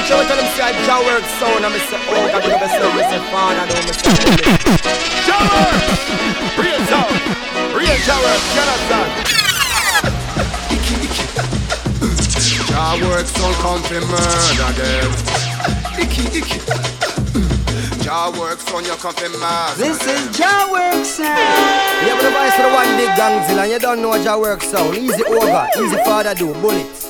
watch out, tell them say Jah work sound, and me say, oh, God, you never say, me say, father, no, me say, Jah work, real sound, real Jah work, you understand? Jah work sound come to murder them. Eh? Icky, icky. Jah works on your coffin mask. Eh? This is Jah work sound. Yeah, but the voice of the one big gangzilla, you don't know Jah work sound. Easy over, easy father do, bullets.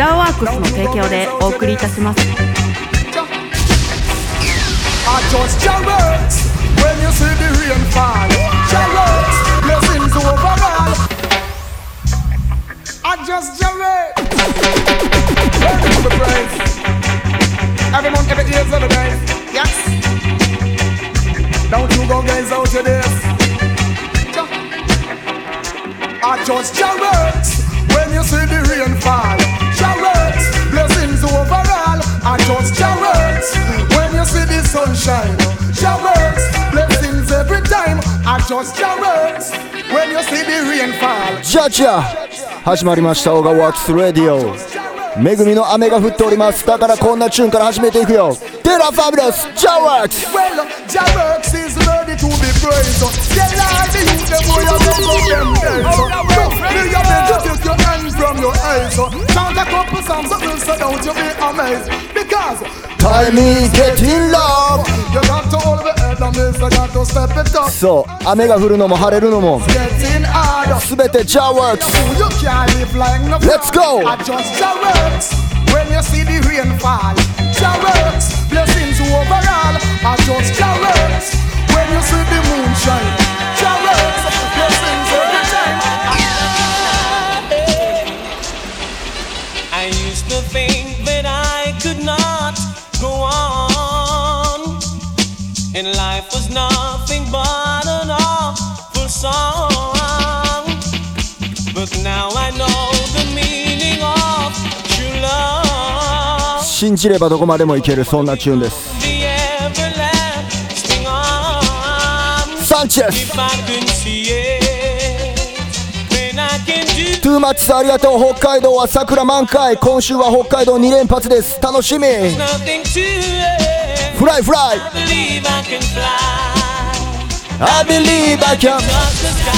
ジャーワークスの提供でお送りいたします Every month, every year's of the days. Yes. Don't you go gaze out to this. Jah. I just Jah works when you see the rain fall. I just Jah works when you see the sunshine. Jah works, blessings every time. I just Jah works when you see the rain fall. ジャジャ始まりましたオガワークスレディオ 恵みの雨が降っておりますだからこんなチューンから始めていくよデラファビュラスジャワークス Well, Jah works is ready to be praised. Tell all the youth them boy you make up them days. Look, me a beg you take your hands from your eyes. Chant a couple songs that will so don't you be amazed. Because Time is getting long you got to hold the head and this, you got to step it up. そう雨が降るのも晴れるのも Getting harder. すべてジャワークス You can't live like no Let's fraud. go. I just Jah works when you see the rain fall. Jah works, blessings overall. I just Jah works when you see the moon shine. Jah works, blessings and life was nothing but an awful song. But now I know the meaning of true love, 信じればどこまでもいけるそんなチューンです.サンチェス.トゥーマッチさんありがとう北海道は桜満開今週は北海道2連発です楽しみ.フライフライ I believe I can fly. I believe I can Touch the sky.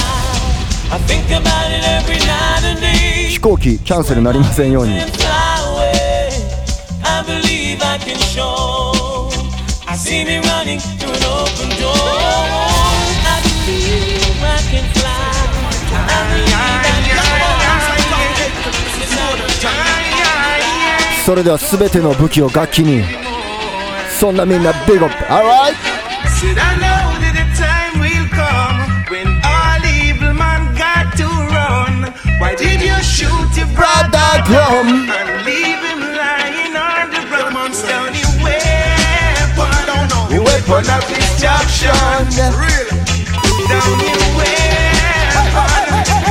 I think about it every night and day. 飛行機キャンセルなりませんように And fly away. I believe I can show. I see me running through an open door. I believe I can fly. I believe I can fly. それでは全ての武器を楽器に Son I mean a big up, alright? Said I know that the time will come when all evil man got to run. Why did you shoot your brother drum? And leave him lying on the ground. Mom's down your weapon. The weapon of destruction. Real. Down your weapon.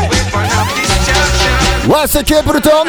Weapon of destruction. What's the kid, Bruton?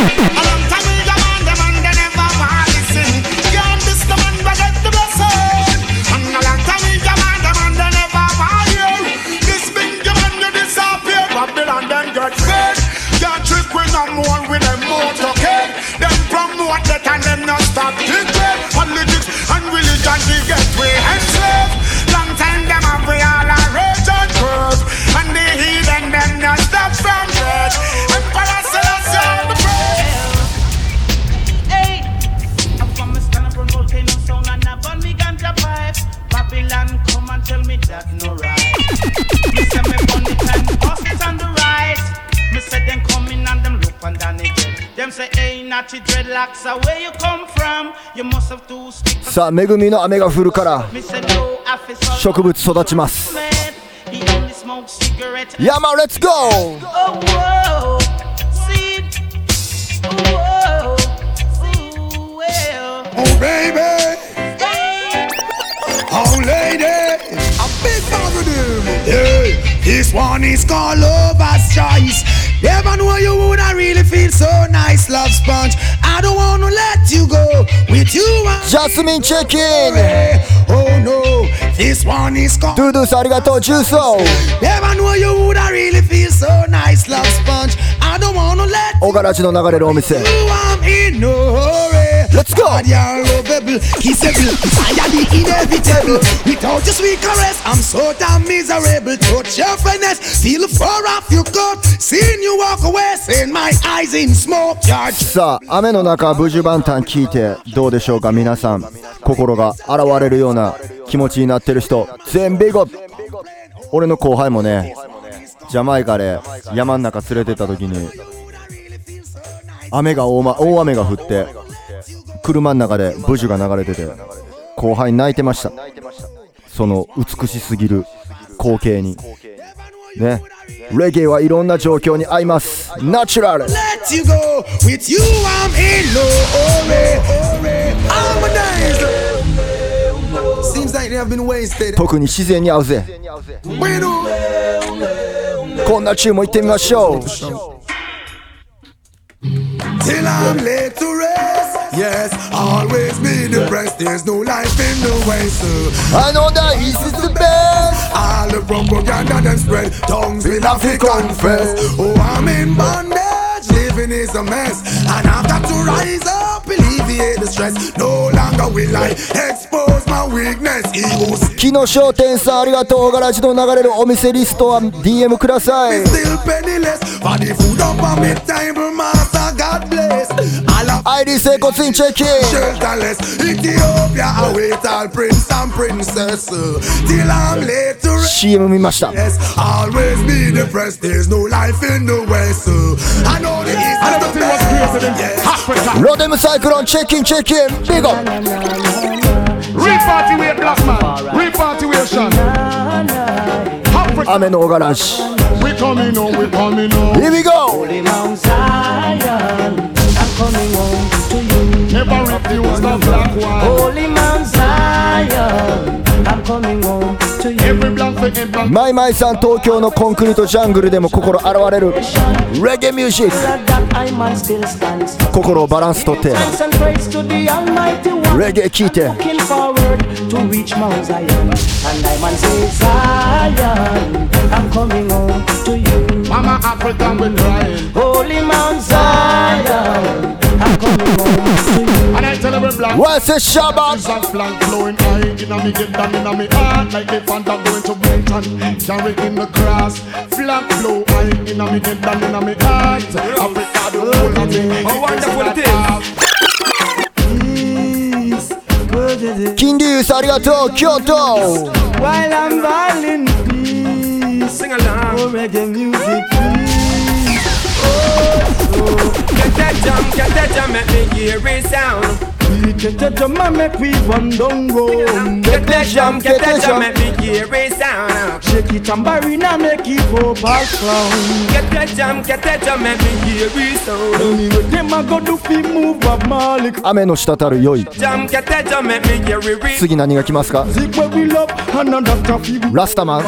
Ha さあ恵みの雨が降るから.植物育ちます.山レッツゴー Oh, whoa. See. Oh, whoa. See. Well. Oh baby, oh lady, a big bag of them. Yeah, this one is called Lover's Choice. Never know you woulda really feel so nice, love sponge. I don't wanna let you go with you. I'm ジャスミンチェキン Oh no, this one is called. トゥードゥースありがとう重曹 Never know you woulda really feel so nice, love sponge. I don't wanna let 小柄地の流れるお店 you. I'm in no hurry. Let's go. God, you're lovable, kissable, tired the inevitable. Without your sweet caress, I'm so damn miserable. Touch your finesse, feel the fur off your coat. Seeing you walk away, seeing my eyes in smoke. You're さあ雨の中ブジュバンタン聞いてどうでしょうか皆さん心が洗われるような気持ちになってる人全ビゴ俺の後輩もねジャマイカで山ん中連れてった時に雨が大,、ま、大雨が降って車の中でブジュが流れてて後輩泣いてました。その美しすぎる光景に。ね。レゲエはいろんな状況に合います。ナチュラル。特に自然に合うぜ。こんなチューも行ってみましょう。Yes, always be depressed. There's no life in the way, so. I know that this is the best All the propaganda them spread, tongues will have to confess. Oh, I'm in bondage, living is a mess, and I've got to rise up, alleviate the stress. No longer will I expose my weakness, ego 木の商店さんありがとうガラジの流れるお店リストは DM ください still penniless. For the food up on me table, master, God bless. All of アイリー整骨院チェキ shelterless. Ethiopia await all prince and princess. uh, Till I'm late to rest. CM 見ました Yes, always be depressed. There's no life in the west. uh, I know the east is the best. Yes. ロデムサイクロンチェキンチェキンビゴ Reparty black man. Reparty Africa. 雨の小柄し We coming on, we coming on. Here we go Holy Mount Zion, I'm coming home to you. Never refuse the black one. Holy Mount Zion, マイマイさん東京のコンクリートジャングルでも心現れる。レゲミュージック心をバランスとって。レゲ聴いて。ママアフリカンブルーホーリーマンザイアン Looking forward to reach Mount Zion. And I man say, Zion, I'm coming home to you. Mama African we crying. Holy Mount Zion, I'm coming home to you. And I tell every black. What's a Shabbat? Is a flank flowing high Inna me get down inna me heart Like the Fanta going to Brighton Carry in the grass Flank flow high Inna me get down inna me heart Africa the whole of me How wonderful it is キンディースありがとう京都 While I'm violin peace, sing along. Oh, reggae music, please. Get that jump, get that jump, make me hear it sound. We get the drum and make we run down road. Get that jump, get that jump, make me hear it sound. Shake it tambourine and make it go back round. Get that jump, get that jump, make me hear it sound. Anyway, them a go do fi move up Malik. 雨の滴る良い Jump, get that jump, make me hear it real. 次何が来ますか Music where we love and another fi ラスタマン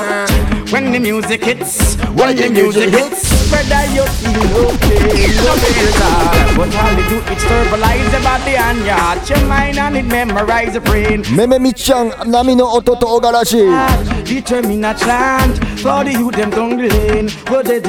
When the music hits, when the music hits, whether you feel okay No But all it do is verbalize the body and your heart. Your mind and it memorize the brain. Meme Michang, Nami no Ototo Ogarashi. Determine a chant For the youth them lane they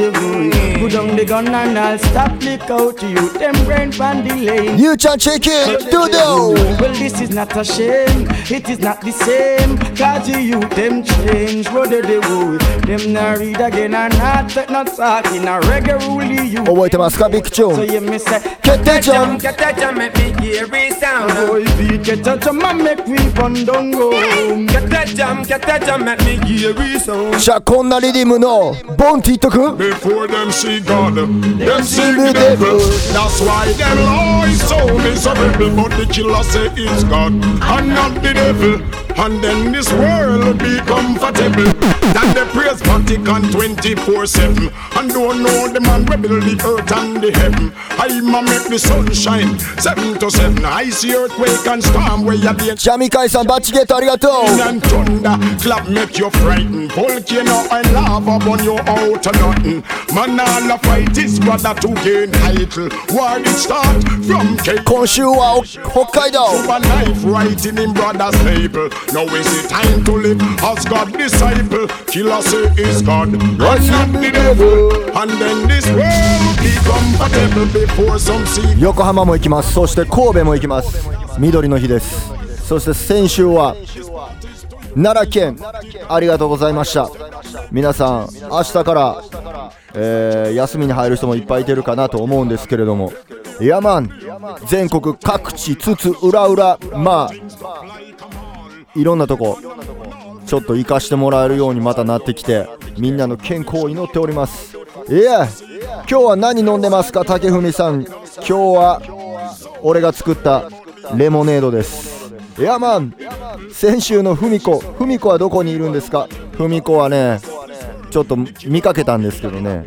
down the gun and I'll stop out to you. Them brain pan the lane. You chicken, do do Well this is not a shame. It is not the same. Cause the youth them change. What they do? Them not read again and not not talking a reggae rule you. 覚えてますかビッグチュ So ーン you me say, 決定ジャン Get that jam, make me hear it sound. boy beat get a jam and make we run down go. Get that jam, get that jam, make me hear it sound. じゃあこんなリディムのボンティットくん Before them see God, them see see the the devil. That's why them lie so miserable. But the killer say it's God and not the devil. And then this world be comfortable. Then they praise Vatican 24-7 And don't know the man we build the earth and the heaven I'ma make the sun shine 7 to 7 I see earthquake and storm where you be ジャミカイさんバッチゲットありがとう and thunder clap make you frightened volcano and lava burn you out to nothing man all a fight is brother to gain title war it start from cake 今週はお北海道 over life writing in brother's label now is the time to live as God disciple killer say is God and not the devil and 横浜も行きます。そして神戸も行きます。緑の日です。そして先週は奈良県。ありがとうございました。皆さん明日から、えー休みに入る人もいっぱいいてるかなと思うんですけれども。いやまん全国各地つつ裏裏まあいろんなとこちょっと行かしてもらえるようにまたなってきてみんなの健康を祈っております。いや今日は何飲んでますか竹文さん。今日は俺が作ったレモネードです。いやまん先週のふみこふみこはどこにいるんですか？ふみこはねちょっと見かけたんですけどね。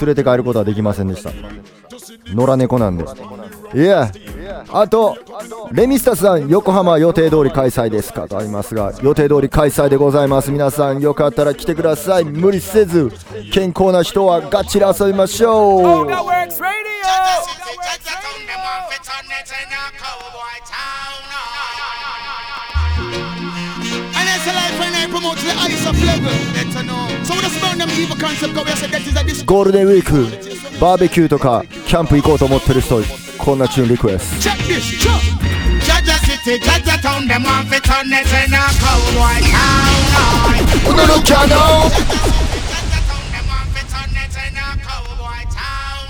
連れて帰ることはできませんでした。野良猫なんで。いやあと、レミスタさん、横浜予定通り開催ですかとありますが、予定通り開催でございます、皆さん、よかったら来てください、無理せず、健康な人はガチで遊びましょう。ゴールデンウィークバーベキューとかキャンプ行こうと思ってる人こんなチューンリクエス Check this, check. Jaja City, Jaja Town, them want fi turn it in a cowboy town. ト驚きゃの Jaja Town, them want fi turn it in a cowboy town.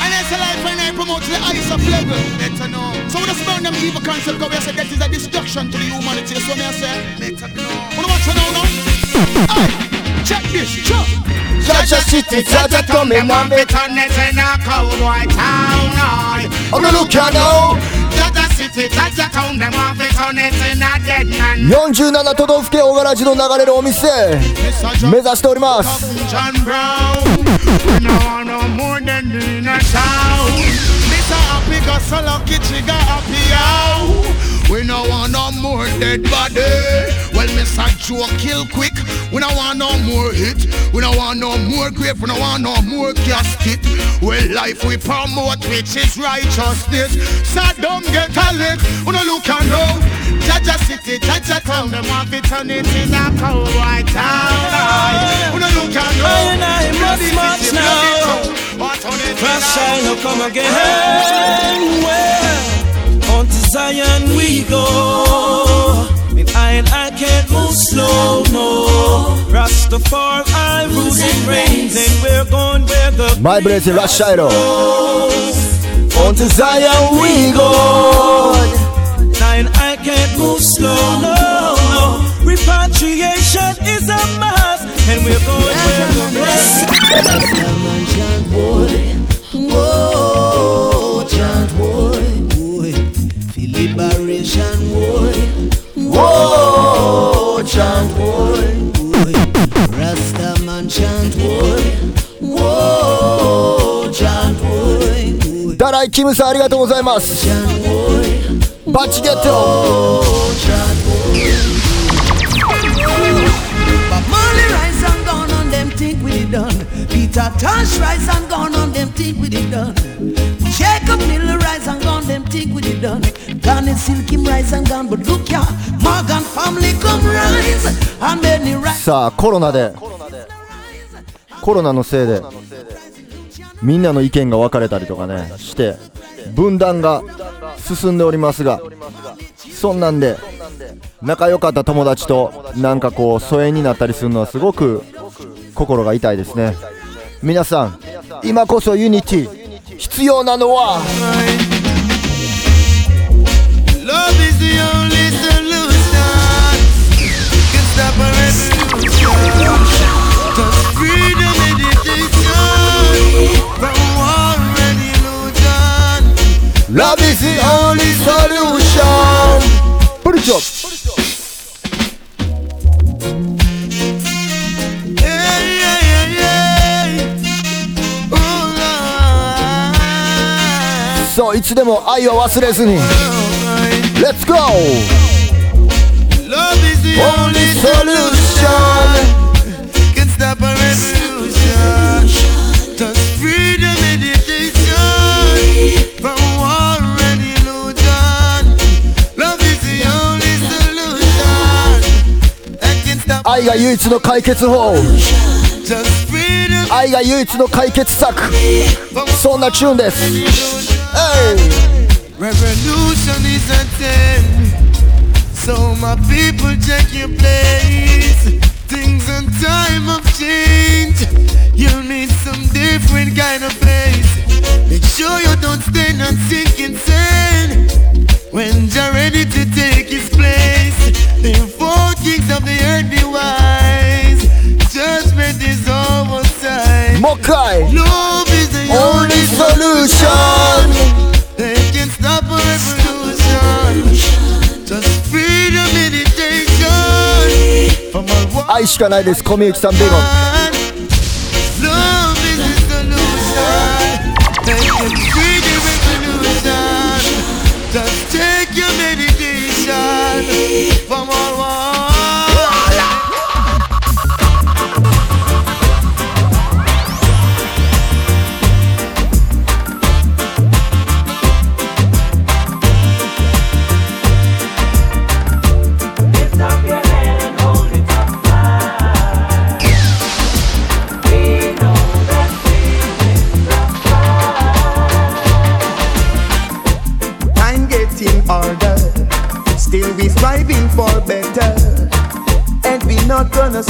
And it's a life when I promote the ice of level. Better know. So when I burn them evil concept, go, we say that is a destruction to the humanity. So me I say, better know. Check this, check. Jaja City, Jaja Town, them want fi turn it in a cowboy town. 驚きゃの Jaja City, Jaja Town, them want fi turn it in a dead man. 47都道府県小柄寺の流れるお店目指しております John Brown, no no more than in a town. Mr. Happy got so lucky, she got happy out. We no want no more dead body. Well, Mr. Joe kill quick. We no want no more hit. We no want no more grave. We no want no more casket. Well, life we promote, which is righteousness. Saddam get a lick. We no look and know. Jaja City, Jaja Town, them want fi turn it in a cowboy town. We no look and know. I must march now. Crash shine will come again. Well, on to Zion we go. With iron, I can't move slow, no. Rastafari rules and reigns, and we're going where the my blessing Rashido. On to Zion we go. Zion, I can't move slow, no. no. Repatriation is a must, and we're going where the blessed. Whoa, chant boy. ダライキムさんありがとうございますバッチゲット but look ya, Morgan family come rise and many rise. さあコロナで。コロナのせいで。みんなの意見が分かれたりとかねして分断が進んでおりますがそんなんで仲良かった友達となんかこう疎遠になったりするのはすごく心が痛いですね。皆さん今こそ unity 必要なのは Love is the only solution プリチョ Yeah, yeah, yeah, yeah. Oh. そういつでも愛を忘れずに Let's go! Only solution. Can stop a revolution. Just freedom meditation from war and illusion. Love is the only solution. That can stop 愛が唯一の解決法愛が唯一の解決策そんなチューンです Revolution is a ten. So my people take your place. Things and time of change You need some different kind of place. Make sure you don't stand and sink in sand When you're ready to take his place The four kings of the earth be wise. Judgment is almost time Mokai. Love is the only, only solution. solution. They can stop a revolution from a war. 愛しかないです小みゆきさんビゴン Love is the solution. They can free the revolution. Just take your meditation from all war.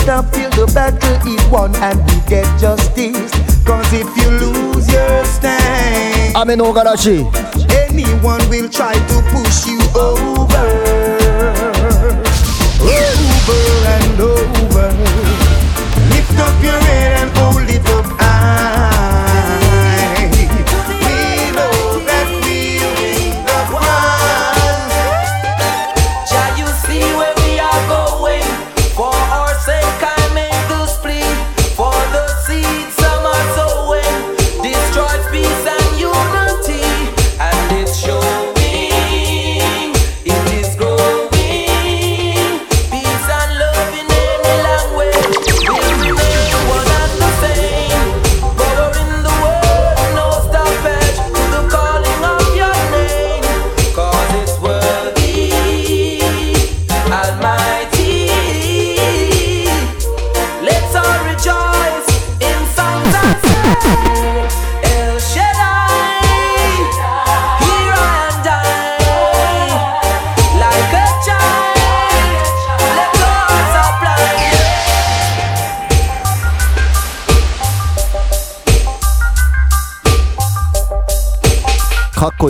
stop till the battle is won and we get justice. Cause if you lose your stand, anyone will try to push you over. Over and over. Lift up your head and hold it up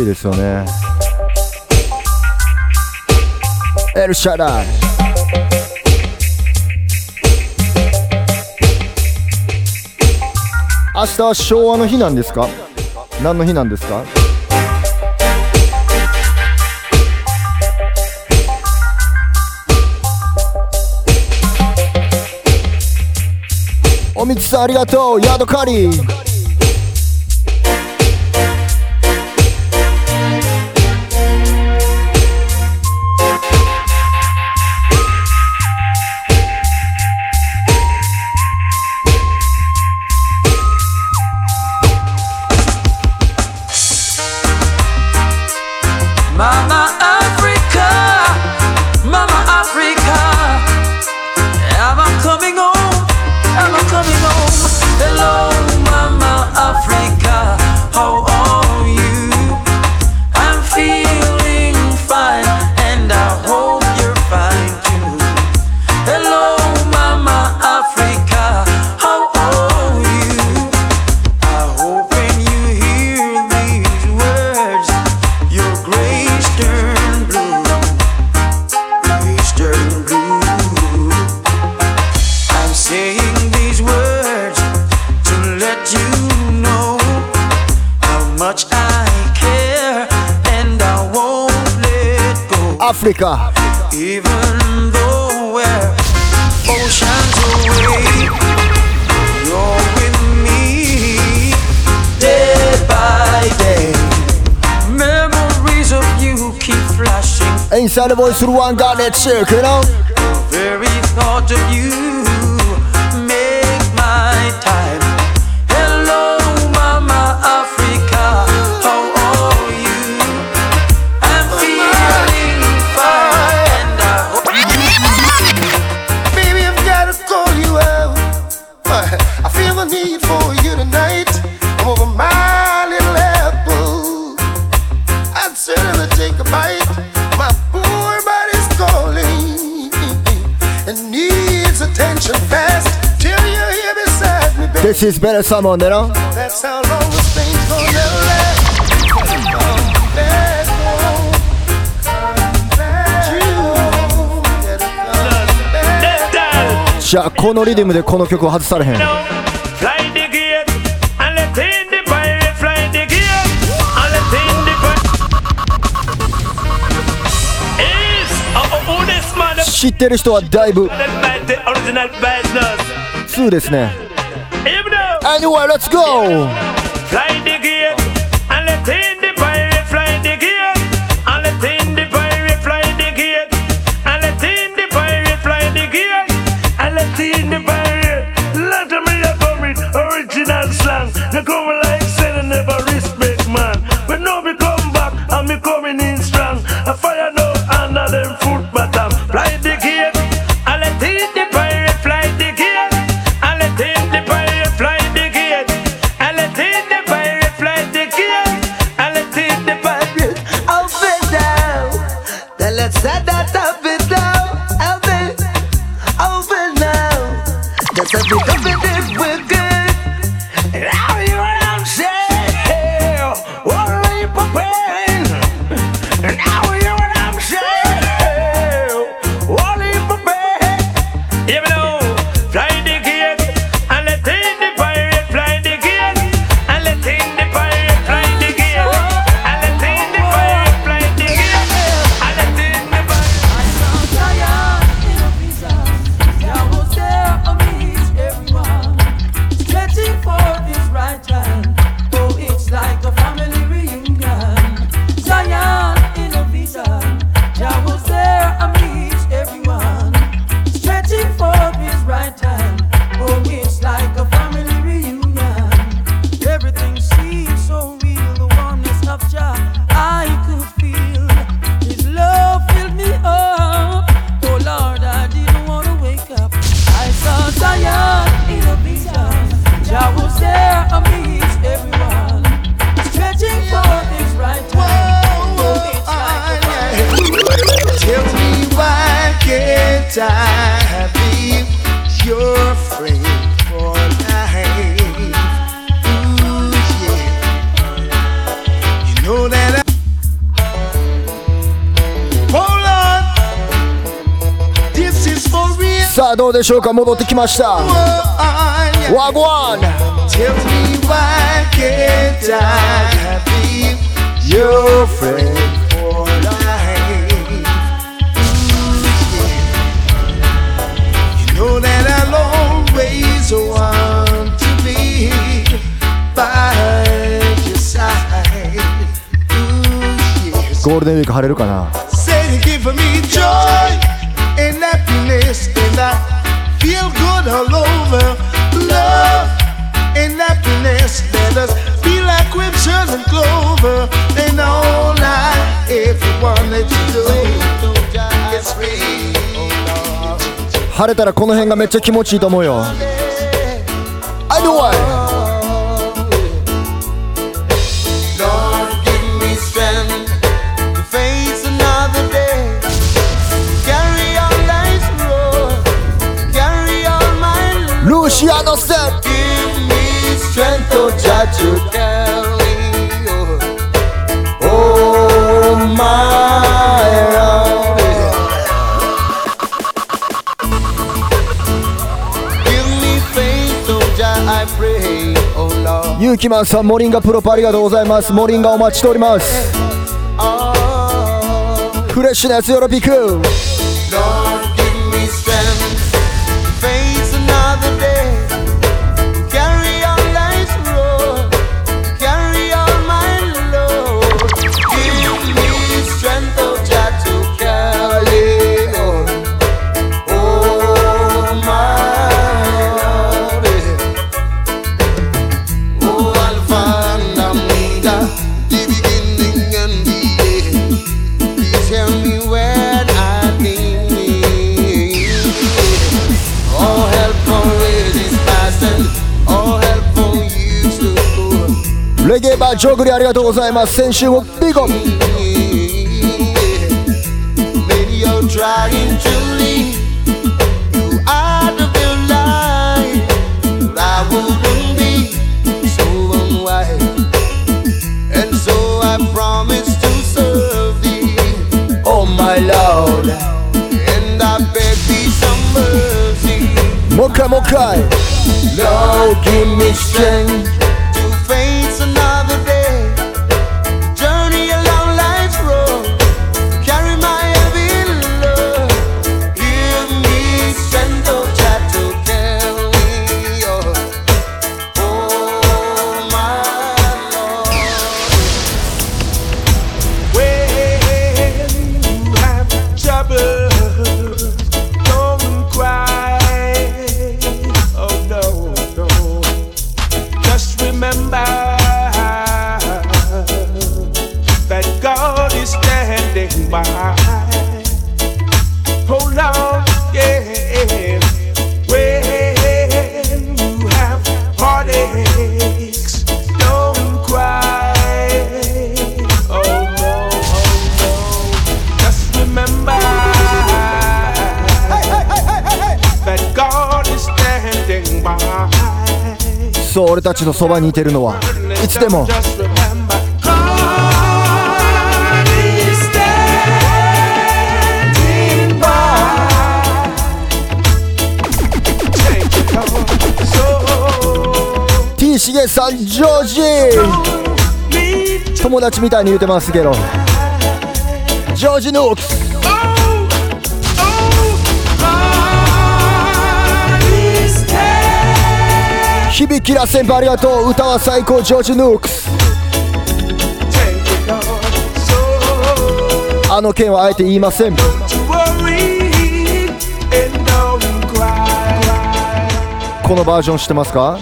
いいですよね。エルシャダイ明日は昭和の日なんですか？何の日なんですか？おみつさんありがとう。ヤドカリーアフリカ Even though we're oceans away, you're with me day by day. Memories of you keep flashing. インサイドボイスルワンガーネットシェイク you know Very thought of you is better someone you know That's how long this thing's gonna last. Home. Come back home. じゃあこのリズムでこの曲を外されへん let let oh, oh, 知ってる人はだいぶ original business. 2ですね go. Anyway let's go 戻ってきました。ゴールデンウィーク晴れるかな？Feel good all over. Love and happiness, let us be like witches and clover, and all I ever wanted to do is read. 晴れたらこの辺がめっちゃ気持ちいいと思うよ Anyway Lord, my life. ルーシアのステップ Give me strength, oh Jah, to carry Oh my Lord. Give me faith, oh Jah, I pray, oh Lord. ユーキマンさんモリンガプロパありがとうございますモリンガお待ちしておりますフレッシュなやつよろぴくゲエバージョーグリありがとうございます先週もビゴ Maybe you're trying to leave you out of your life, but I wouldn't be so unwise, and so I promise to serve thee. Oh my Lord, and I beg thee some mercy. もう一回もう一回 Lord, give me strength そう俺たちのそばにいてるのはいつでも。T シゲさんジョージ。友達みたいに言うてますけど。ジョージ・ヌークス響きら先輩ありがとう。歌は最高ジョージ・ヌークス。あの件はあえて言いません。このバージョン知ってますか？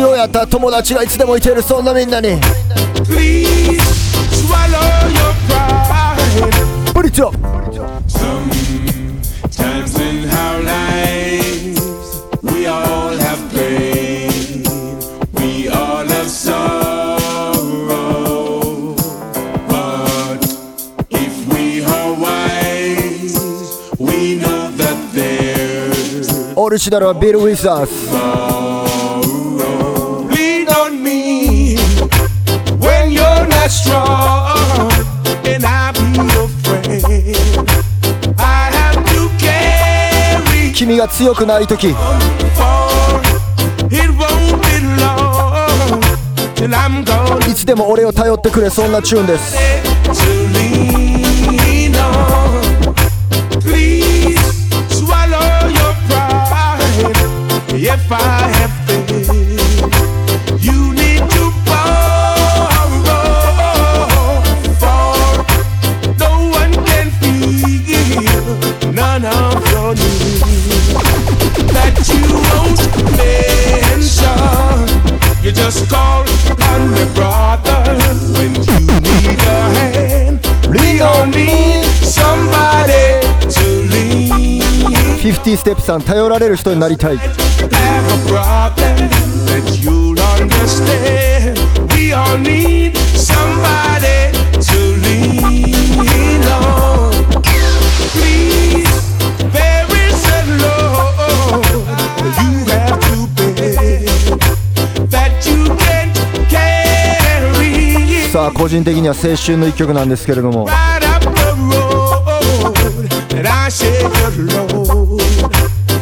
要や友達がいつでもいてるそんなみんなに「ブリジョ」オルシダルはビル・ウィザーズ。君が強くない時。いつでも俺を頼ってくれそんなチューンです。さ頼られる人になりたい。さあ個人的には青春の一曲なんですけれども。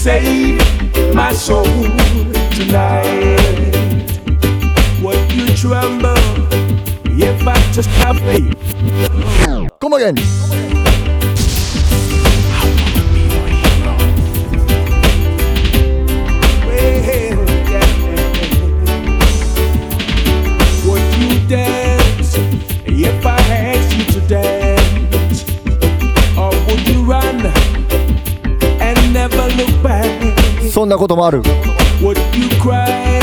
save my soul tonight? Would you tremble if I just have faith? Come again そんなこともある Would you cry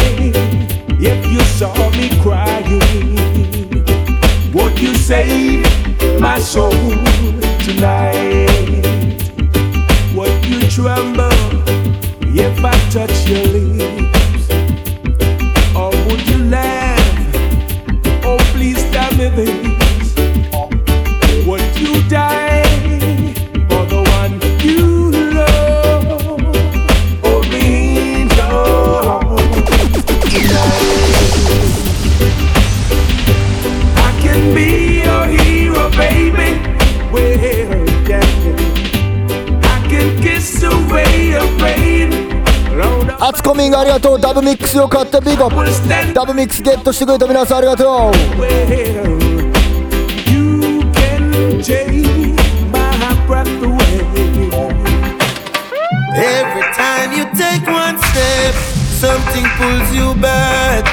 if you saw me crying? Would you save my soul tonight? Would you tremble if I touch your lips? ツコミンがありがとうダブミックスよかったビゴダブミックスゲットしてくれた皆さんありがとう. Every time you take one step, something pulls you back.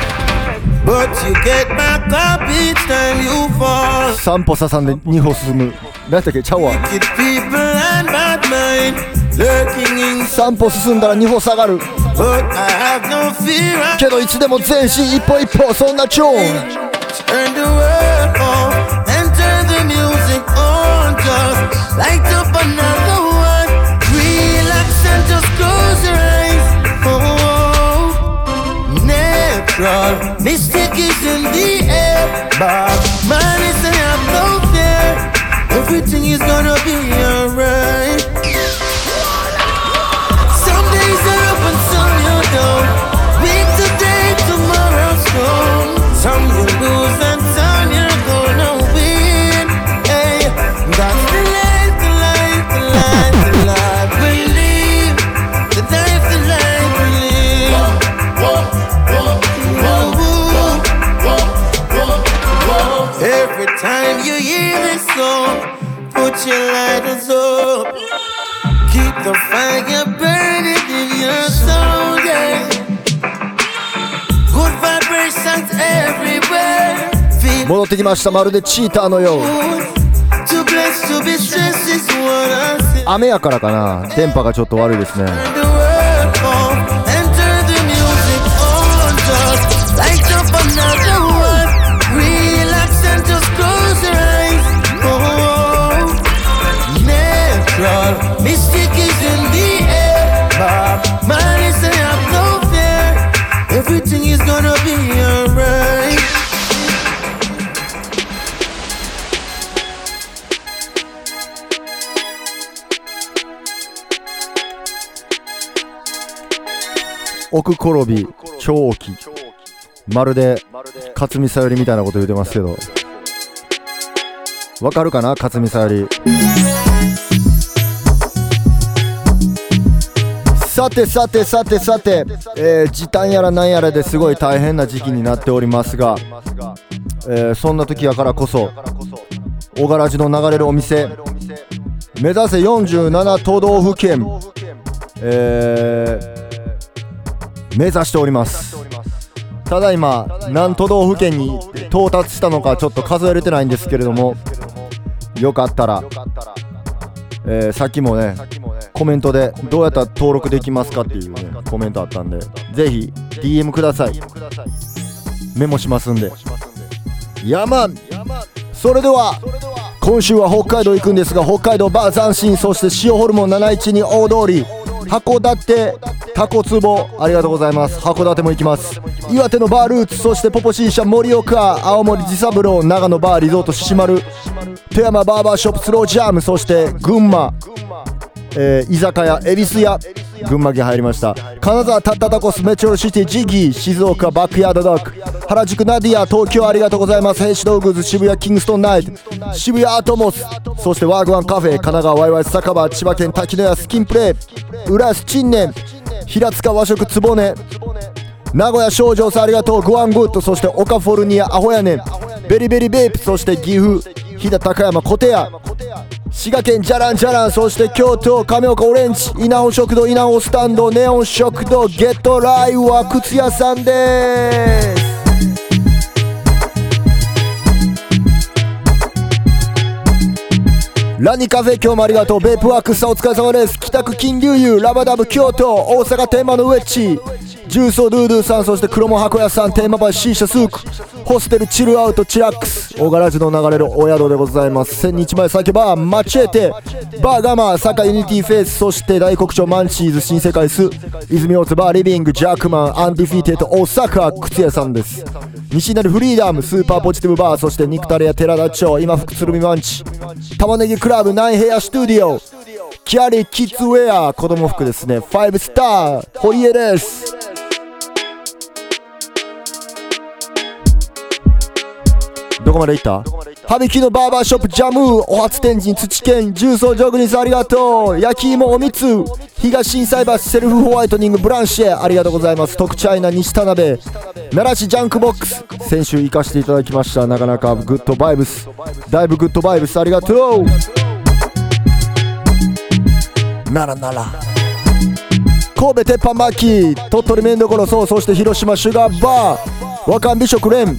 But you get back up each time you fall. 3歩挟んで2歩進む何だっけちゃうわ3歩進んだら2歩下がるけどいつでも前進一歩一歩そんなチューン Turn the world off and 戻ってきました。まるでチーターのよう.雨やからかな。電波がちょっと悪いですね奥転び超大きい」まるで勝見さゆりみたいなこと言うてますけど。わかるかな勝見さゆり。さてさてさてさて、えー時短やらなんやらですごい大変な時期になっておりますが、えーそんな時やからこそ小柄寺の流れるお店目指せ47都道府県。えー、目指しております。ただいま何都道府県に到達したのかちょっと数えれてないんですけれどもよかったら、え、さっきもねコメントでどうやったら登録できますかっていうねコメントあったんでぜひ DM ください。メモしますんで。山それでは今週は北海道行くんですが北海道バー斬新そして塩ホルモン712大通り。函館タコツボありがとうございます。函館も行きます。岩手のバールーツそしてポポシーシャ盛岡青森地三郎長野バーリゾート獅子丸富山バーバーショップスロージャムそして群馬。えー、居酒屋恵比寿屋群馬県入りました。金沢タッタタコスメチョルシティジギー静岡バックヤードドッグ。原宿ナディア東京ありがとうございます。兵士道具ズ渋谷キングストンナイト。渋谷アトモス。そしてワーグワンカフェ神奈川ワイワイ酒場千葉県滝野屋スキンプレイ。浦安陳年平塚和食つぼね。名古屋少女さんありがとう。グワングッド。そしてオカフォルニアアホやねんベリベリベイプ。そして岐阜。飛騨高山小手屋。滋賀県じゃらんじゃらんそして京都亀岡オレンジ稲穂食堂稲穂スタンドネオン食堂ゲットライブは靴屋さんです。ラニカフェ今日もありがとうベープワークスお疲れ様です北区金龍湯ラバダブ京都大阪天満のウエッジ重曹ドゥードゥさんそして黒門箱屋さんテーマバーシーシャスーク。ホステルチルアウトチラックス。大柄地の流れるお宿でございます。千日前酒バーマチエテバーガマー坂ユニティフェイスそして大黒町マンチーズ新世界ス。泉大津バーリビングジャークマンアンディフィテッド大阪靴屋さんです。西成フリーダムスーパーポジティブバーそして肉タレや寺田町今福鶴見マンチ。玉ねぎクラブナインヘアスタジオ。キャリキッズウェア子供服ですね。5スター堀江です。どこまで行った？羽引きのバーバーショップジャムお初天神土県重曹ジョグニスありがとう焼き芋おみつ東震災橋セルフホワイトニングブランシェありがとうございます。特チャイナ西田辺奈良市ジャンクボックス。先週行かせていただきました。なかなかグッドバイブス。だいぶグッドバイブスありがとう。奈良奈良神戸鉄板巻き鳥取麺どころそうそして広島シュガーバー。和漢美食連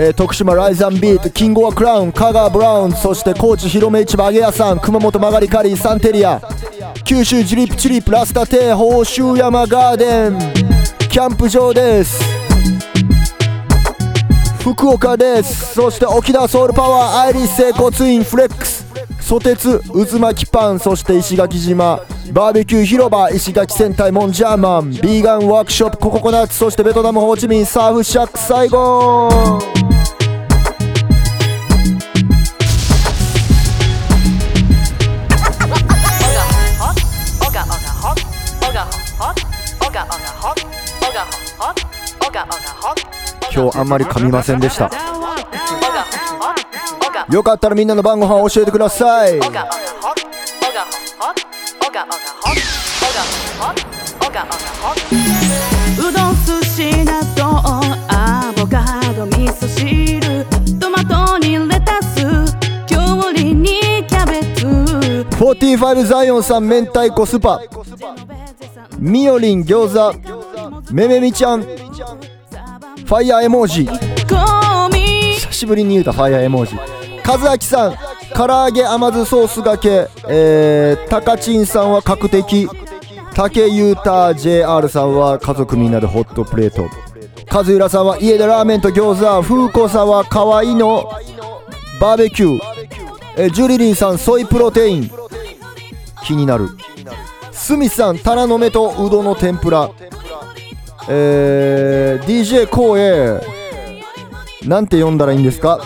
えー、徳島ライザンビートキングオアクラウン香川ブラウンそして高知広め市場揚げ屋さん熊本曲がりカリーサンテリア九州ジリップチリップラスタテ宝州山ガーデンキャンプ場です。福岡です。そして沖縄ソウルパワーアイリス整骨院フレックス。ソテツ渦巻きパンそして石垣島。バーベキュー広場石垣戦隊モンジャーマン。ビーガンワークショップココナッツそしてベトナムホーチミンサーフシャック最後。今日あんまり噛みませんでした。よかったらみんなの晩ご飯教えてください。うどん寿司納豆アボカド味噌汁トマトにレタスきゅうりにキャベツ。45ザイオンさん明太子スパみよりん餃子。めめみちゃん。ファイヤー絵文字。久しぶりに言うたファイヤー絵文字和明さん唐揚げ甘酢ソースがけ。えー、たかちんさんは角的。竹裕太 JR さんは家族みんなでホットプレート。和浦さんは家でラーメンと餃子風子さんは可愛いのバーベキュー。えージュリリンさんソイプロテイン。気になる。スミスさんタラの芽とうどの天ぷら。えー、DJ コエなんて読んだらいいんですか？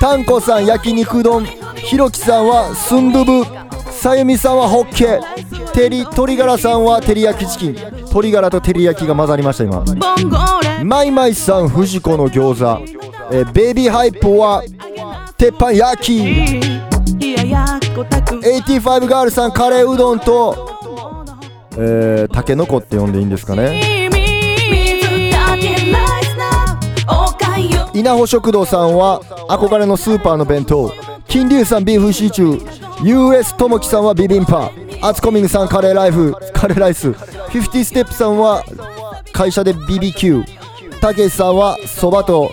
タンコさん焼肉丼ひろきさんはスンドゥブさゆみさんはホッケテリ鶏ガラさんは照り焼きチキン。鶏ガラと照り焼きが混ざりました今。マイマイさん藤子の餃子。えベイビーハイプは鉄板焼き。85ガールさんカレーうどんとえー、タケノコって呼んでいいんですかね。稲穂食堂さんは憧れのスーパーの弁当金龍さんビーフシチュー US ともきさんはビビンパアツコミングさん カレーライフカレーライス50ステップさんは会社で BBQ たけしさんはそばと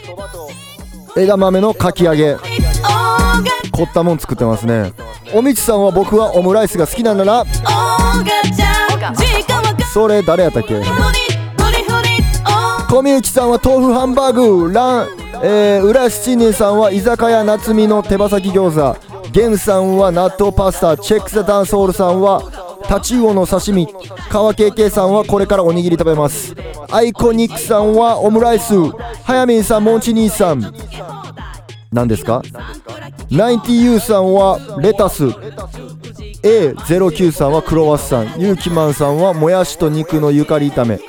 枝豆のかき揚げ凝ったもん作ってますね。おみちさんは僕はオムライスが好きなんだなそれ誰やったっけ？小宮内さんは豆腐ハンバーグ。ラン、えー、浦七人さんは居酒屋夏美の手羽先餃子。ゲンさんは納豆パスタチェック・ザ・ダンソールさんはタチウオの刺身。川慶慶さんはこれからおにぎり食べます。アイコニックさんはオムライス。はやみんさんモンチ兄さん。何ですか？90U さんはレタス。A09 さんはクロワッサン。ユーキマンさんはもやしと肉のゆかり炒め。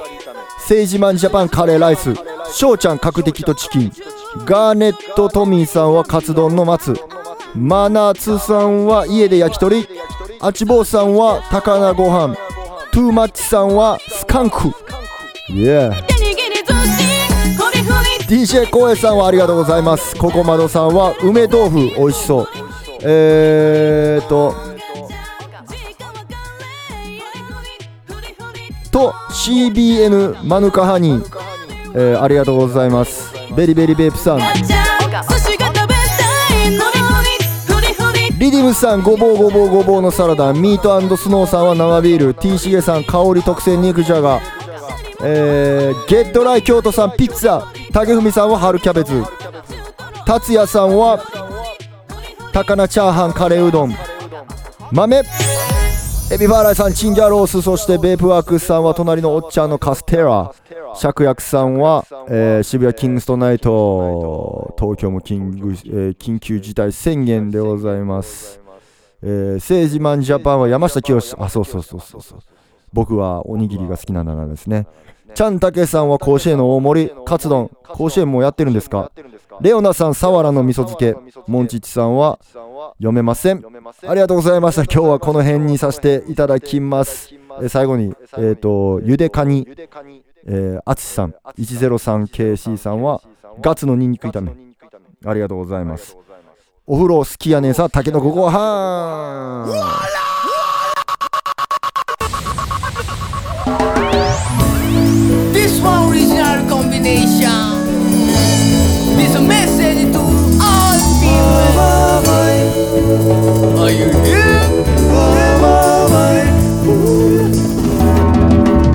セージマンジャパンカレーライス。翔ちゃん角的とチキン。ガーネットトミーさんはカツ丼の松。マナツさんは家で焼き鳥。あちぼうさんは高菜ご飯。トゥーマッチさんはスカンク。イエー DJ 光栄さんはありがとうございます。ココマドさんは梅豆腐。美味しそう。えーと。と CBN マヌカハニー、えーありがとうございます。ベリベリベープさん。リディムさんごぼうごぼうごぼうのサラダ。ミートスノーさんは生ビール。T シゲさん香り特製肉じゃが。えー、ゲットライ京都さんピッツァ。竹文さんは春キャベツ。達也さんは高菜チャーハンカレーうどん。豆。エビバーライさんチンジャーロースそしてベープワークスさんは隣のおっちゃんのカステラ。シャクヤクさんは、えー渋谷キングストナイト東京もキング、えー緊急事態宣言でございます。えー、政治マンジャパンは山下清あそうそうそうそうそう。僕はおにぎりが好きなんだならですね。ちゃんたけさんは甲子園の大盛りカツ丼甲子園もやってるんですか？レオナさんサワラの味噌漬けモンチッチさんは読めません。ありがとうございました。今日はこの辺にさせていただきます。え最後にえっ、とゆでカニえー、あつしさん 103KC さんはガツのニンニク炒め。ありがとうございます。お風呂好きやねんさたけのこごはん This one original combination. This a message to all people. Are you here?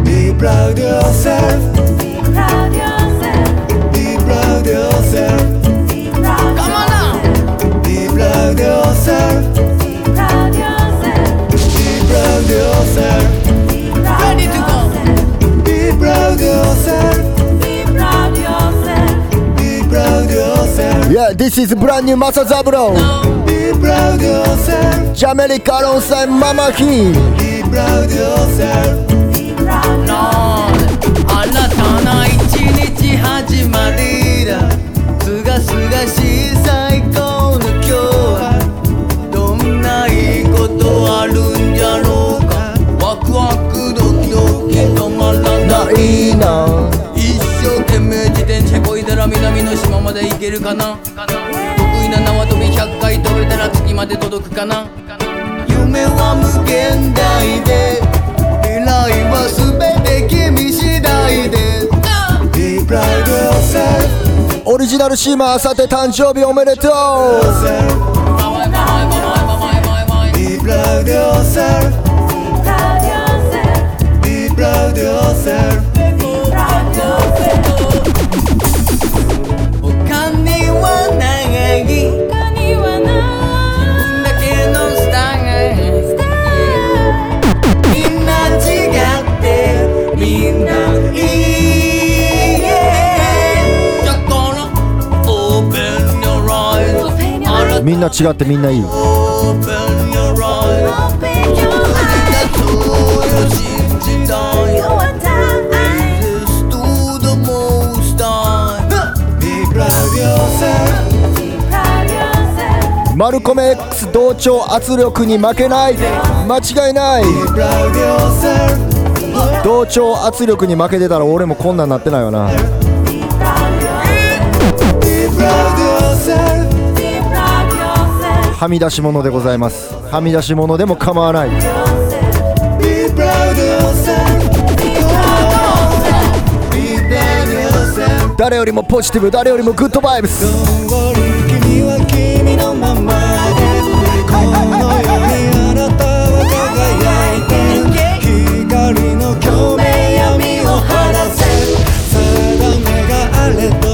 Be proud yourself. Be proud yourself. Yeah, this is brand new マサザブロー Be proud yourself. ジャメリカロンさんママキー Be proud yourself. あなたの一日始まりだすがすがしい最高の今日はどんないいことあるんじゃろうかワクワクドキドキ止まらないな南の島まで行けるかな？得意な縄跳び100回飛べたら月まで届くかな？夢は無限大で未来は全て君次第で Be proud yourself. オリジナルシーマーさて誕生日おめでとう Be proud yourself. Be proud yourself. みんな違ってみんないいよ。マルコメ X 同調圧力に負けない。間違いない。同調圧力に負けてたら俺もこんなんなってないよな。はみ出し物でございます。はみ出し物でも構わない。誰よりもポジティブ誰よりもグッドバイブス。光の共鳴闇を晴らせ。定めがあれと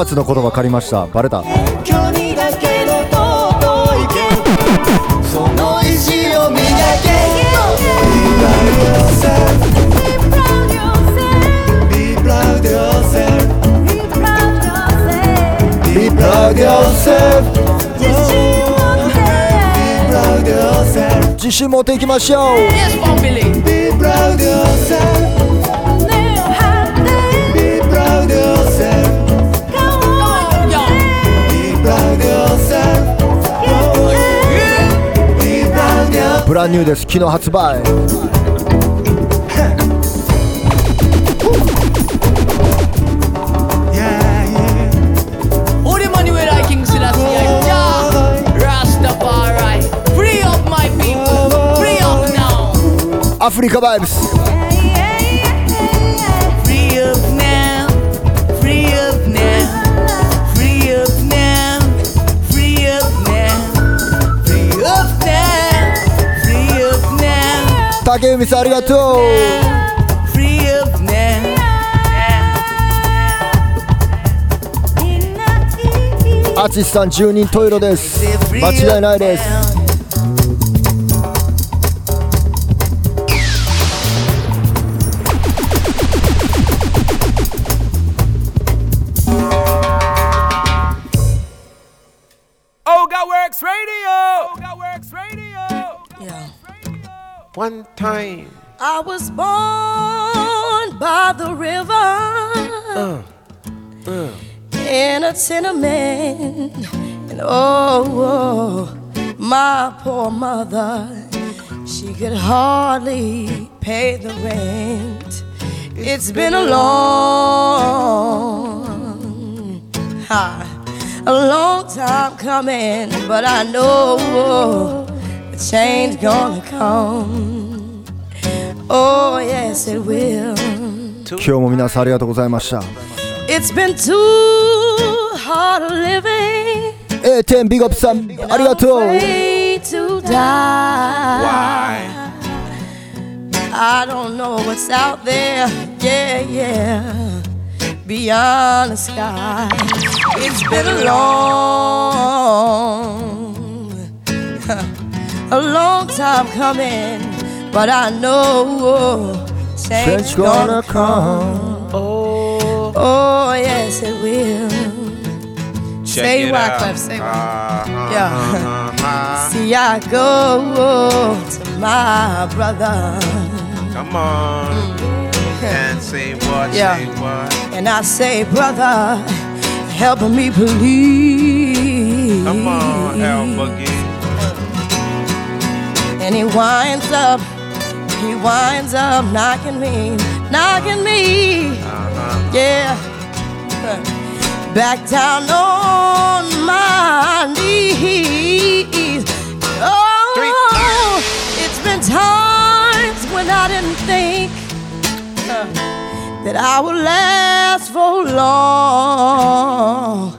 ハーツの言葉借りましたバレた距離だけど遠いけどその意志を磨け Be proud of yourself Be proud of yourself Be proud of yourself Be proud of yourself 自信持っていきましょうブランニューです。昨日発売。Who the 竹海さんありがとう.アツシさん10人トイレです。間違いないです「I was born by the river uh, uh. in a tenement, and oh, oh, my poor mother, she could hardly pay the rent. It's been a long, ha, a long time coming, but I know the change gonna come. Oh, yes, it will. 今日も皆さんありがとうございました It's been too hard living. A 点ビッグアップさんありがとう Afraid to die. I don't know what's out there. Yeah, yeah. Beyond the sky. It's been a long, a long time coming. But I know change Change gonna gonna come. Oh, oh yes, it will. Check Say it what, out. Clef, say what. Uh-huh, Yeah. See, I go to my brother, Come on. And say what, Yeah. say what. and I say, brother, help me believe. Come on, L Boogie. And he winds up, he winds up knocking me, knocking me, Uh-huh. yeah. Back down on my knees. Oh, it's been times when I didn't think uh, that I would last for long.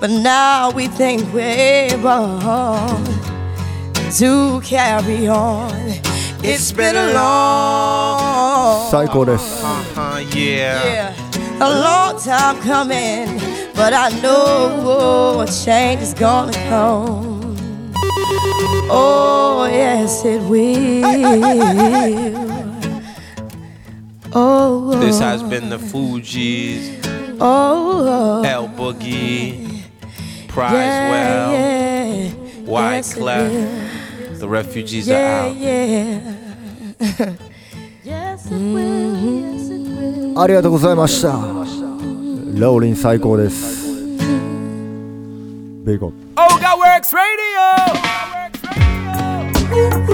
But now we think we're able to carry on. It's been a long, 最高です Uh-huh, yeah. yeah, a long time coming. But I know a change is gonna come. Oh, yes, it will. Oh, This has been the Fugees, oh, L Boogie, Prize yeah, Well, yeah. White Yes, it Clef. will. The refugees Yeah, are out. yeah. ありがとうございましたローリン最高ですベイコ Oga Works Radio. Loving you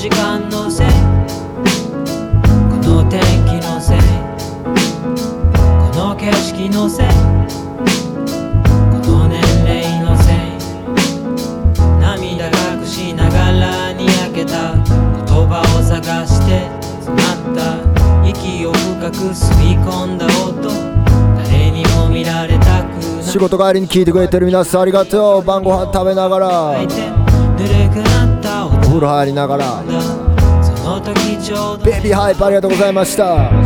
時間のせい。この天気のせい。この景色のせい。この年齢のせい。涙隠しながらにやけた。言葉を探して。詰まった。息を深く吸い込んだ音。誰にも見られたく仕事帰りに聞いてくれてる皆さんありがとう。晩ご飯食べながら風呂入りながら。ベイビーハイプありがとうございました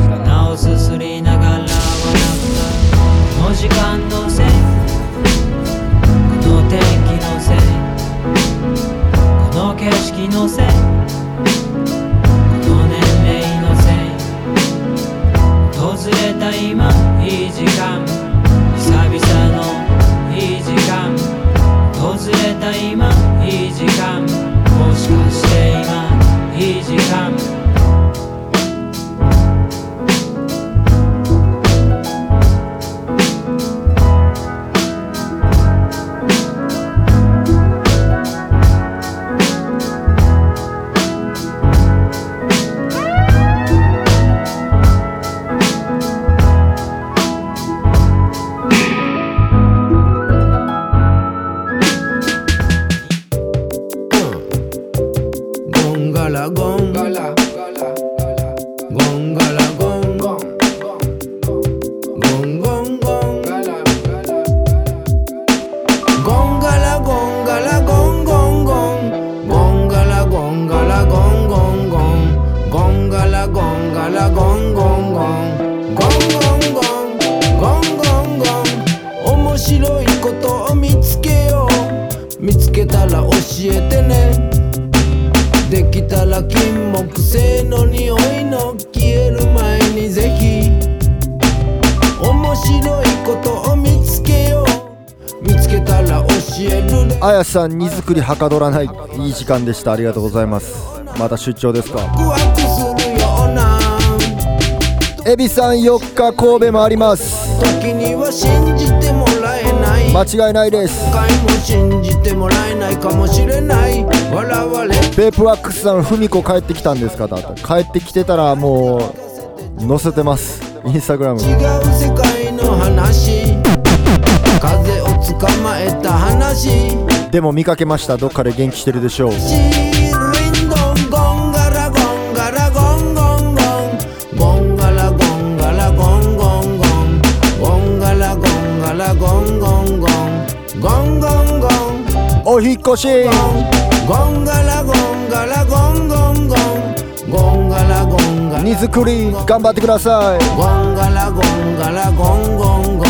ら金木犀の匂いの消える前にぜひ面白いことを見つけよう。見つけたら教える。ねあやさん荷造りはかどらない。いい時間でした。ありがとうございます。また出張ですか。エビさん4日神戸もあります。時には信じてもらえない。間違いないです。も信じてもらえないかもしれないペープワックスさんふみこ帰ってきたんですか？だと帰ってきてたらもう載せてます。インスタグラム。違う世界の話。風を捕まえた話。でも見かけました？どっかで元気してるでしょう。お引越し。ゴンガラゴンガラゴンゴン。ゴンゴンガラゴンガラ。荷造り頑張ってください。ゴンガラゴンガラゴンゴンゴンゴンゴン。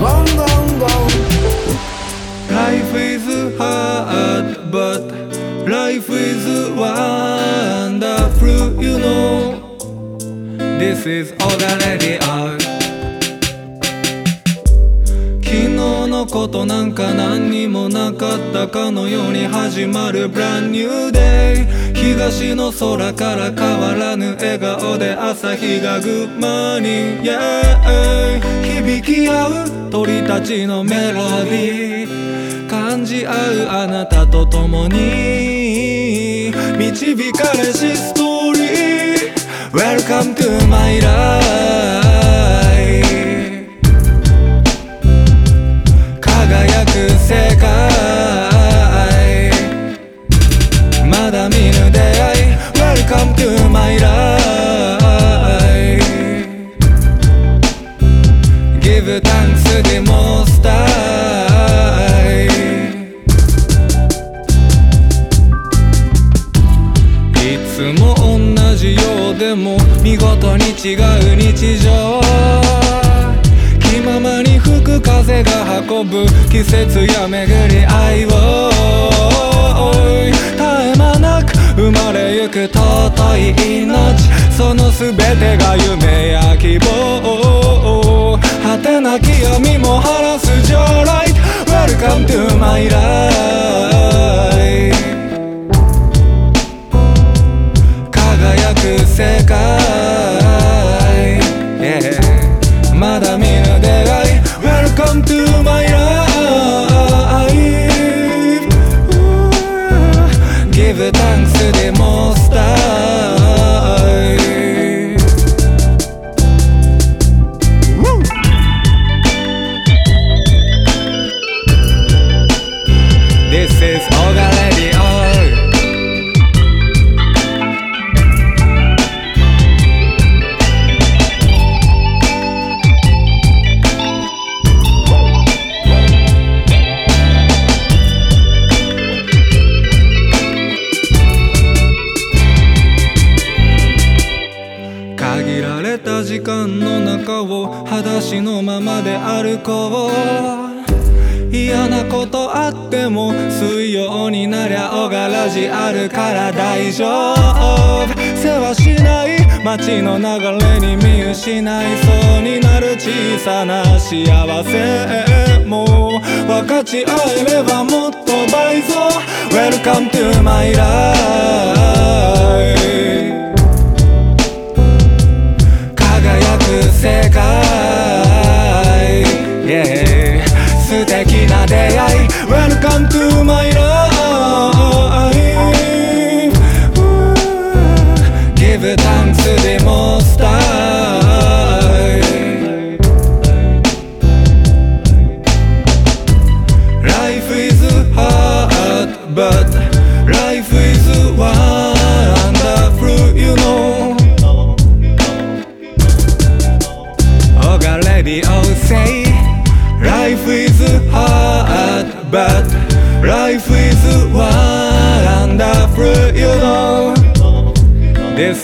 ゴンゴンゴン。ゴン Life is hard, but life is wonderful, you know. This is already art. のことなんか何にもなかったかのように始まる Brand New Day 東の空から変わらぬ笑顔で朝日がグッマーニング Yeah 響き合う鳥たちのメロディー。感じ合うあなたと共に。導かれしストーリー。Welcome to my life 季節や巡り愛を絶え間なく生まれゆく尊い命。その全てが夢や希望。果てなき闇も晴らす Your light Welcome to my life 限られた時間の中を裸足のままで歩こう嫌なことあっても水曜になりゃ小柄じあるから大丈夫世話しない街の流れに見失いそうになる小さな幸せも分かち合えればもっと倍増 Welcome to my life. 世界、yeah、素敵な出会い。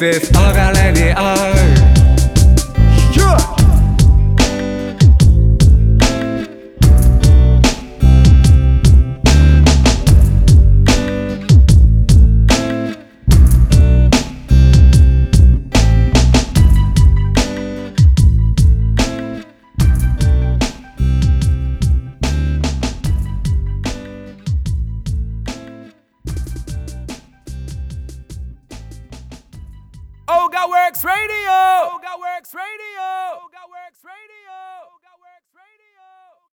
This is Oga Radio